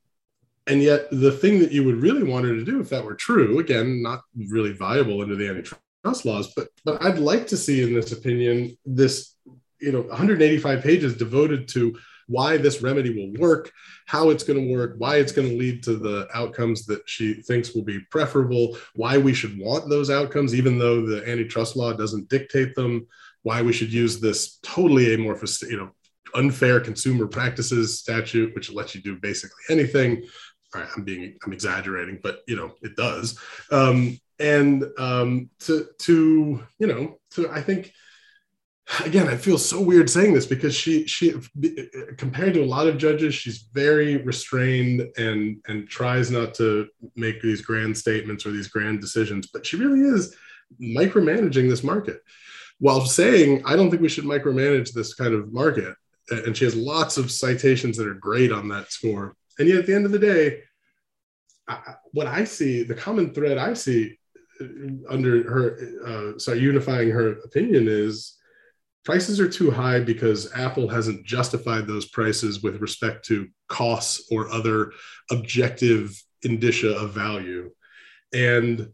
and yet the thing that you would really want her to do if that were true again not really viable under the antitrust laws but but i'd like to see in this opinion this you know 185 pages devoted to why this remedy will work, how it's going to work, why it's going to lead to the outcomes that she thinks will be preferable, why we should want those outcomes, even though the antitrust law doesn't dictate them, why we should use this totally amorphous, you know, unfair consumer practices statute, which lets you do basically anything. All right, I'm being, I'm exaggerating, but you know, it does. Um, and um, to, to, you know, to, I think, again, I feel so weird saying this because she she compared to a lot of judges, she's very restrained and and tries not to make these grand statements or these grand decisions, but she really is micromanaging this market while saying I don't think we should micromanage this kind of market. And she has lots of citations that are great on that score. And yet at the end of the day, I, what I see, the common thread I see under her, uh, sorry, unifying her opinion is prices are too high because Apple hasn't justified those prices with respect to costs or other objective indicia of value. And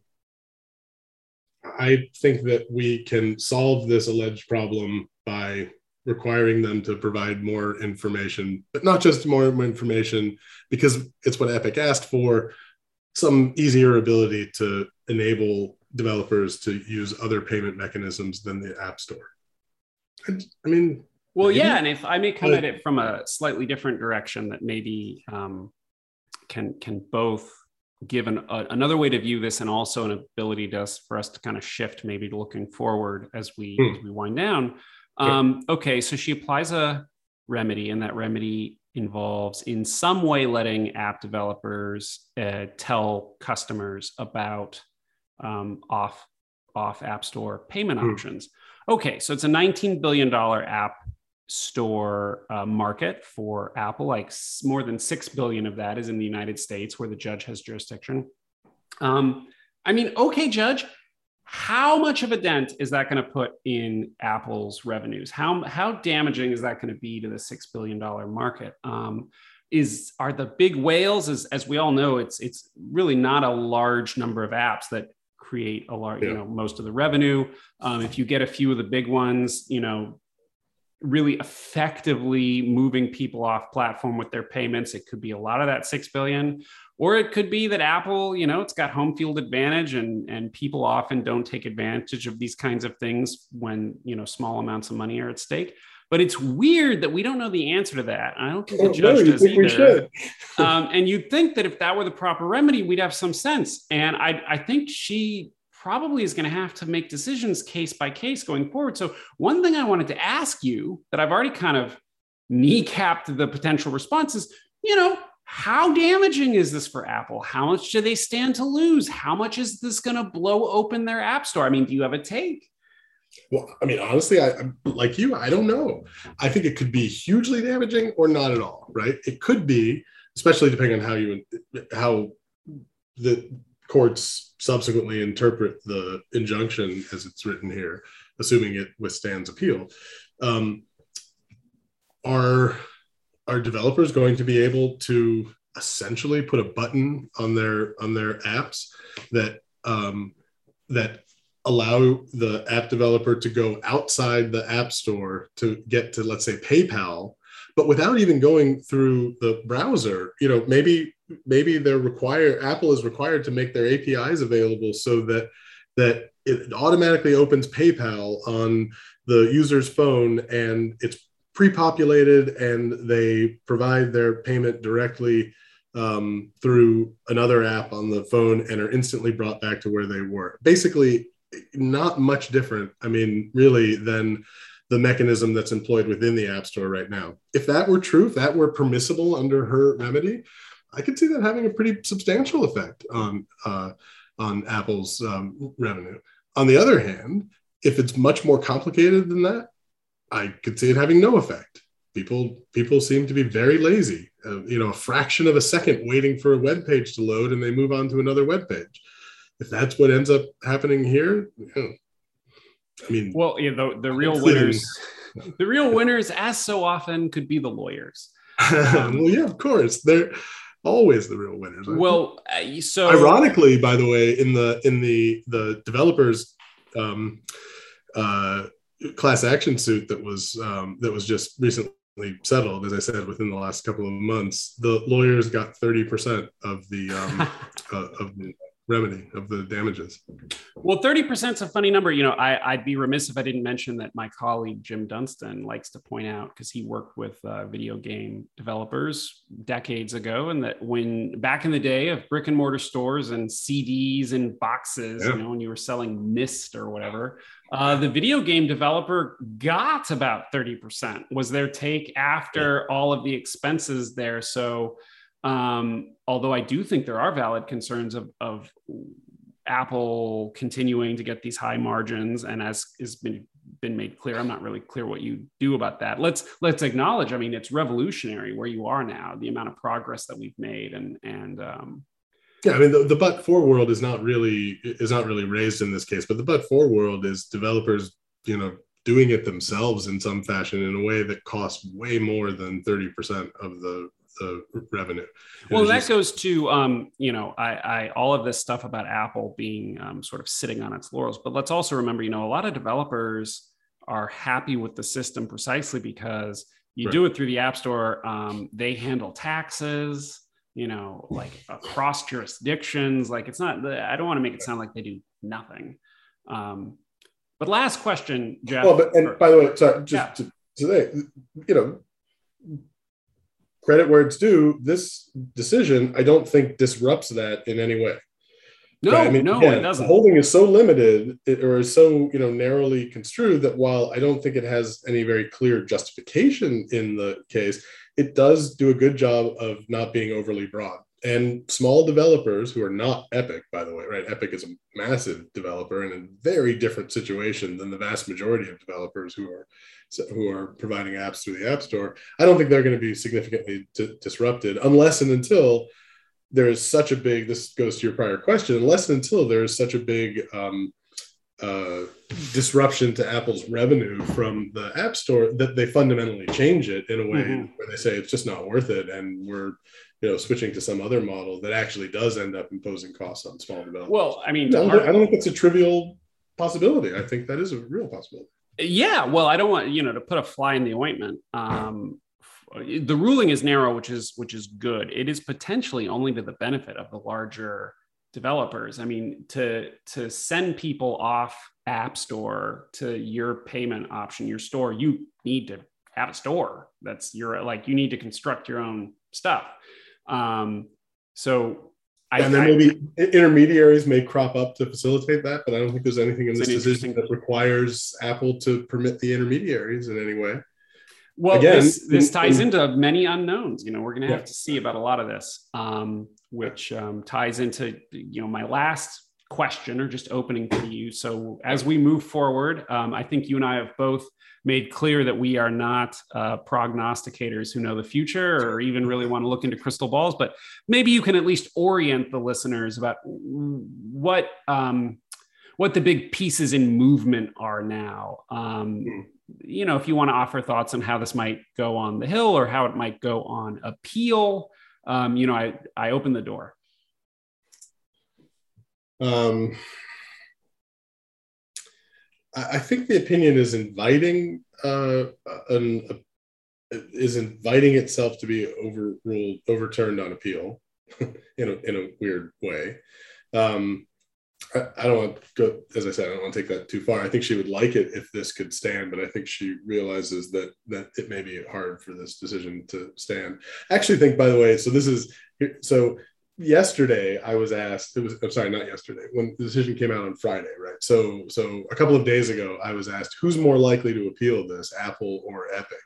I think that we can solve this alleged problem by requiring them to provide more information, but not just more information because it's what Epic asked for, some easier ability to enable developers to use other payment mechanisms than the App Store. I, I mean, well, maybe, yeah, and if I may come at it from a slightly different direction, that maybe um, can can both give an, a, another way to view this and also an ability to us for us to kind of shift maybe to looking forward as we hmm. as we wind down um, okay so she applies a remedy and that remedy involves in some way letting app developers uh, tell customers about um, off off app store payment hmm. options okay so it's a 19 billion dollar app store uh, market for Apple. Like more than six billion of that is in the United States, where the judge has jurisdiction. Um, I mean, okay, judge, how much of a dent is that going to put in Apple's revenues? How how damaging is that going to be to the six billion dollar market? Um, is are the big whales as, as we all know it's it's really not a large number of apps that create a large yeah. you know most of the revenue um, if you get a few of the big ones you know really effectively moving people off platform with their payments. It could be a lot of that 6 billion or it could be that Apple, you know, it's got home field advantage and and people often don't take advantage of these kinds of things when, you know, small amounts of money are at stake. But it's weird that we don't know the answer to that. I don't think the oh, judge no, does either. um, and you'd think that if that were the proper remedy, we'd have some sense. And I, I think she probably is going to have to make decisions case by case going forward. So, one thing I wanted to ask you that I've already kind of kneecapped the potential responses, you know, how damaging is this for Apple? How much do they stand to lose? How much is this going to blow open their app store? I mean, do you have a take? Well, I mean, honestly, I like you. I don't know. I think it could be hugely damaging or not at all. Right? It could be, especially depending on how you how the courts subsequently interpret the injunction as it's written here, assuming it withstands appeal, um, are are developers going to be able to essentially put a button on their on their apps that um, that allow the app developer to go outside the app store to get to let's say PayPal but without even going through the browser you know maybe maybe they're required apple is required to make their apis available so that that it automatically opens paypal on the user's phone and it's pre-populated and they provide their payment directly um, through another app on the phone and are instantly brought back to where they were. Basically not much different i mean really than the mechanism that's employed within the app store right now if that were true if that were permissible under her remedy I could see that having a pretty substantial effect on uh, on Apple's um, revenue. On the other hand, if it's much more complicated than that, I could see it having no effect. People people seem to be very lazy. Uh, you know, a fraction of a second waiting for a web page to load, and they move on to another web page. If that's what ends up happening here, know, I mean, well, yeah, the, the real winners, the real winners, as so often, could be the lawyers. Um, well, yeah, of course. They're always the real winners. Well, uh, so ironically, by the way, in the in the the developers um, uh, class action suit that was um, that was just recently settled, as I said, within the last couple of months, the lawyers got thirty percent of the um, uh, of the remedy of the damages? Well, 30% is a funny number. You know, I, would be remiss if I didn't mention that my colleague Jim Dunstan likes to point out because he worked with uh, video game developers decades ago, and that when back in the day of brick and mortar stores and CDs and boxes, yeah. you know, when you were selling Myst or whatever, uh, the video game developer got about 30% was their take after yeah. all of the expenses there. So, um, although I do think there are valid concerns of, of Apple continuing to get these high margins, and as has been been made clear, I'm not really clear what you do about that. Let's let's acknowledge. I mean, it's revolutionary where you are now, the amount of progress that we've made, and and um, yeah, I mean, the, the but for world is not really is not really raised in this case, but the but for world is developers, you know, doing it themselves in some fashion in a way that costs way more than 30% of the the revenue. Well, that just, goes to um, you know, I, I all of this stuff about Apple being um, sort of sitting on its laurels, but let's also remember, you know, a lot of developers are happy with the system precisely because you right. do it through the App Store. Um, they handle taxes, you know, like across jurisdictions. Like it's not. I don't want to make it sound like they do nothing. Um, but last question, Jeff. Well, but and or, by the way, sorry, just yeah. to, today, you know, credit where it's due, this decision, I don't think disrupts that in any way. No, right? I mean, no, again, it doesn't. The holding is so limited or is so you know narrowly construed that while I don't think it has any very clear justification in the case, it does do a good job of not being overly broad. And small developers who are not Epic, by the way, right? Epic is a massive developer in a very different situation than the vast majority of developers who are who are providing apps through the App Store, I don't think they're going to be significantly d- disrupted unless and until there is such a big. This goes to your prior question. Unless and until there is such a big um, uh, disruption to Apple's revenue from the App Store that they fundamentally change it in a way mm-hmm. where they say it's just not worth it, and we're you know switching to some other model that actually does end up imposing costs on small developers. Well, I mean, I don't, I don't think it's a trivial possibility. I think that is a real possibility. Yeah, well, I don't want you know to put a fly in the ointment. Um, the ruling is narrow, which is which is good. It is potentially only to the benefit of the larger developers. I mean, to to send people off App Store to your payment option, your store, you need to have a store. That's your like you need to construct your own stuff. Um, so I, and then maybe intermediaries may crop up to facilitate that, but I don't think there's anything in this decision that requires Apple to permit the intermediaries in any way. Well, Again, this, this ties in, into many unknowns. You know, we're going to have yeah. to see about a lot of this, um, which um, ties into you know my last question or just opening to you. So as we move forward, um, I think you and I have both made clear that we are not uh, prognosticators who know the future or even really want to look into crystal balls, but maybe you can at least orient the listeners about what um, what the big pieces in movement are now. Um, you know, if you want to offer thoughts on how this might go on the Hill or how it might go on appeal, um, you know, I I open the door. Um, I think the opinion is inviting uh, an, is inviting itself to be overruled, overturned on appeal in a in a weird way. Um, I, I, don't want to go, as I said, I don't want to take that too far. I think she would like it if this could stand, but I think she realizes that that it may be hard for this decision to stand. I actually think, by the way, so this is so yesterday I was asked, it was, I'm sorry, not yesterday, when the decision came out on Friday, right? So, so a couple of days ago, I was asked, who's more likely to appeal this, Apple or Epic?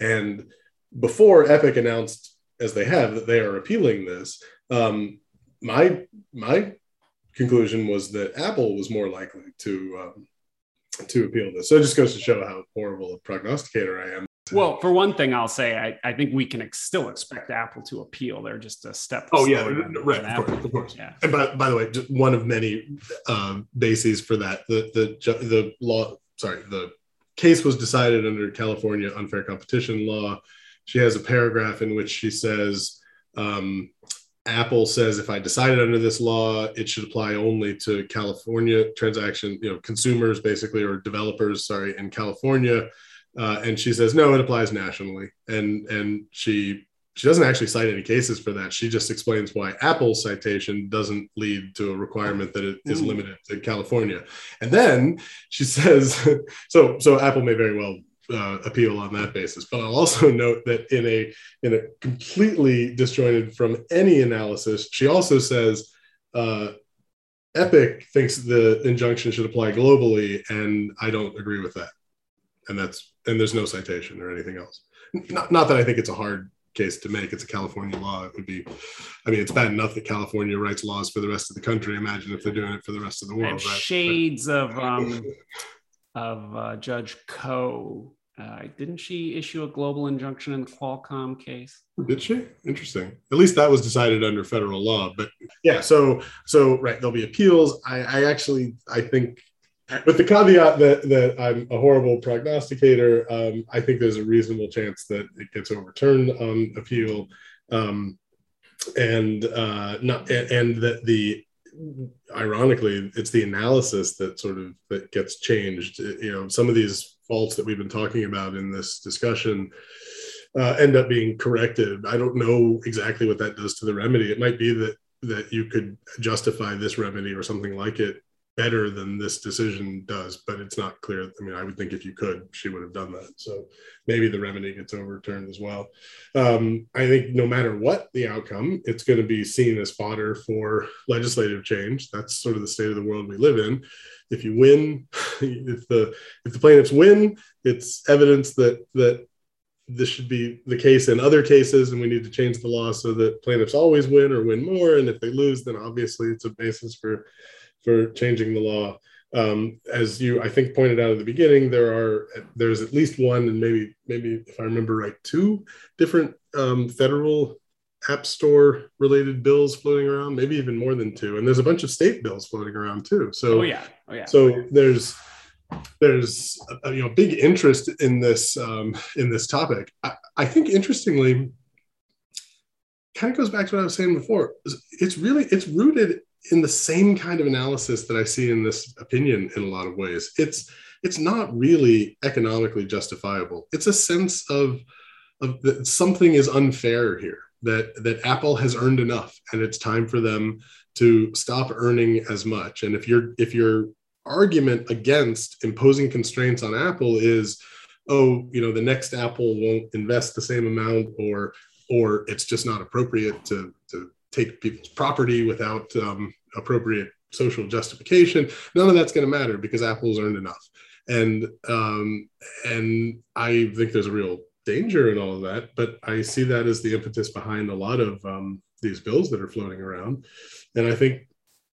And before Epic announced, as they have, that they are appealing this, um, my, my conclusion was that Apple was more likely to, um, to appeal this. So it just goes to show how horrible a prognosticator I am. Well, for one thing, I'll say I, I think we can ex- still expect Apple to appeal. They're just a step. Oh yeah, right. Of course, of course. Yeah. And by, by the way, just one of many uh, bases for that, the the the law. Sorry, the case was decided under California unfair competition law. She has a paragraph in which she says. Um, Apple says if I decided under this law, it should apply only to California transaction, you know, consumers basically or developers, sorry, in California uh, and she says no, it applies nationally, and and she she doesn't actually cite any cases for that. She just explains why Apple's citation doesn't lead to a requirement that it is mm. limited to California. And then she says, so so Apple may very well uh, appeal on that basis. But I'll also note that in a in a completely disjointed from any analysis, she also says. Uh, Epic thinks the injunction should apply globally, and I don't agree with that. And that's and there's no citation or anything else. Not, not that I think it's a hard case to make. It's a California law. It would be, I mean, it's bad enough that California writes laws for the rest of the country. Imagine if they're doing it for the rest of the world. Right? Shades but, of um, of uh, Judge Koh. Uh, didn't she issue a global injunction in the Qualcomm case? Did she? Interesting. At least that was decided under federal law. But yeah, so so right, there'll be appeals. I, I actually I think with the caveat that that I'm a horrible prognosticator, um, I think there's a reasonable chance that it gets overturned on appeal, um, and uh, not and, and that the ironically it's the analysis that sort of that gets changed. You know, some of these faults that we've been talking about in this discussion. Uh, end up being corrected. I don't know exactly what that does to the remedy. It might be that that you could justify this remedy or something like it better than this decision does, but it's not clear. I mean, I would think if you could, she would have done that. So maybe the remedy gets overturned as well. Um, I think no matter what the outcome, it's going to be seen as fodder for legislative change. That's sort of the state of the world we live in. If you win, if the if the plaintiffs win, it's evidence that that this should be the case in other cases, and we need to change the law so that plaintiffs always win or win more. And if they lose, then obviously it's a basis for for changing the law. Um, as you, I think, pointed out at the beginning, there are there's at least one, and maybe maybe if I remember right, two different um, federal app store related bills floating around, maybe even more than two, and there's a bunch of state bills floating around too. So oh yeah, oh yeah. So there's there's a, you know big interest in this um, in this topic. I, I think interestingly, kind of goes back to what I was saying before. It's really it's rooted in the same kind of analysis that I see in this opinion in a lot of ways. It's it's not really economically justifiable. It's a sense of of that something is unfair here. That that Apple has earned enough, and it's time for them to stop earning as much. And if your if your argument against imposing constraints on Apple is, oh, you know, the next Apple won't invest the same amount, or or it's just not appropriate to to take people's property without um, appropriate social justification. None of that's going to matter because Apple's earned enough. And um, and I think there's a real danger in all of that. But I see that as the impetus behind a lot of um, these bills that are floating around. And I think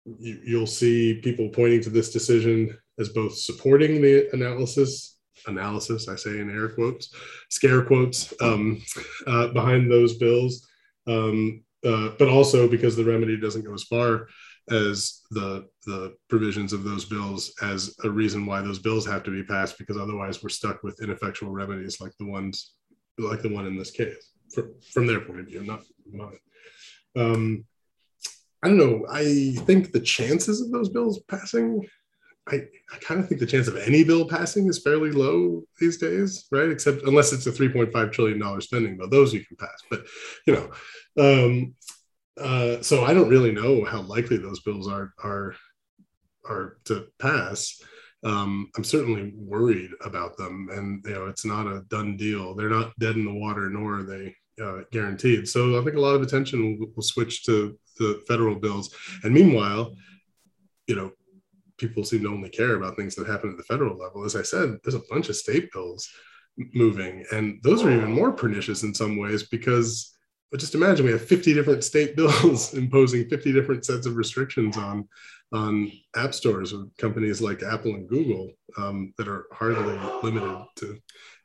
you, you'll see people pointing to this decision as both supporting the analysis analysis, I say in air quotes, scare quotes, um, uh, behind those bills, um, uh, but also because the remedy doesn't go as far as the the provisions of those bills as a reason why those bills have to be passed because otherwise we're stuck with ineffectual remedies like the ones like the one in this case from, from their point of view not mine. Um, i don't know i think the chances of those bills passing I, I kind of think the chance of any bill passing is fairly low these days, right? Except unless it's a $3.5 trillion spending bill, those you can pass. But, you know, um, uh, so I don't really know how likely those bills are are are to pass. Um, I'm certainly worried about them, and you know it's not a done deal. They're not dead in the water, nor are they uh, guaranteed. So I think a lot of attention will, will switch to the federal bills. And meanwhile, you know, people seem to only care about things that happen at the federal level. As I said, there's a bunch of state bills moving, and those are even more pernicious in some ways because but just imagine we have 50 different state bills imposing 50 different sets of restrictions on on app stores with companies like Apple and Google um, that are hardly limited to.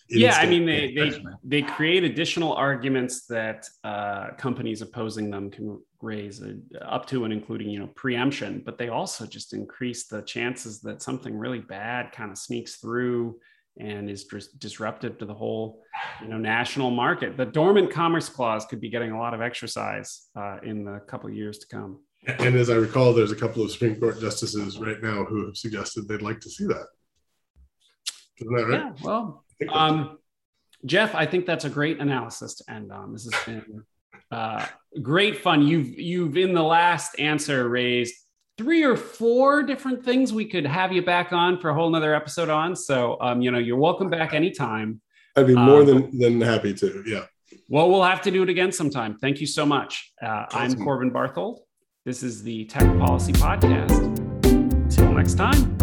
Yeah, I mean they, they they create additional arguments that uh, companies opposing them can raise uh, up to and including you know preemption, but they also just increase the chances that something really bad kind of sneaks through and is dis- disruptive to the whole you know national market. The dormant commerce clause could be getting a lot of exercise uh, in the couple of years to come. And as i recall there's a couple of supreme court justices right now who have suggested they'd like to see that. Isn't that right? Yeah well um, jeff i think that's a great analysis to end on this has been uh, great fun you've you've in the last answer raised three or four different things we could have you back on for a whole nother episode on. So, um, you know, you're welcome back anytime. I'd be more um, than, than happy to. Yeah. Well, we'll have to do it again sometime. Thank you so much. Uh, I'm Corbin Barthold. This is the Tech Policy Podcast. Until next time.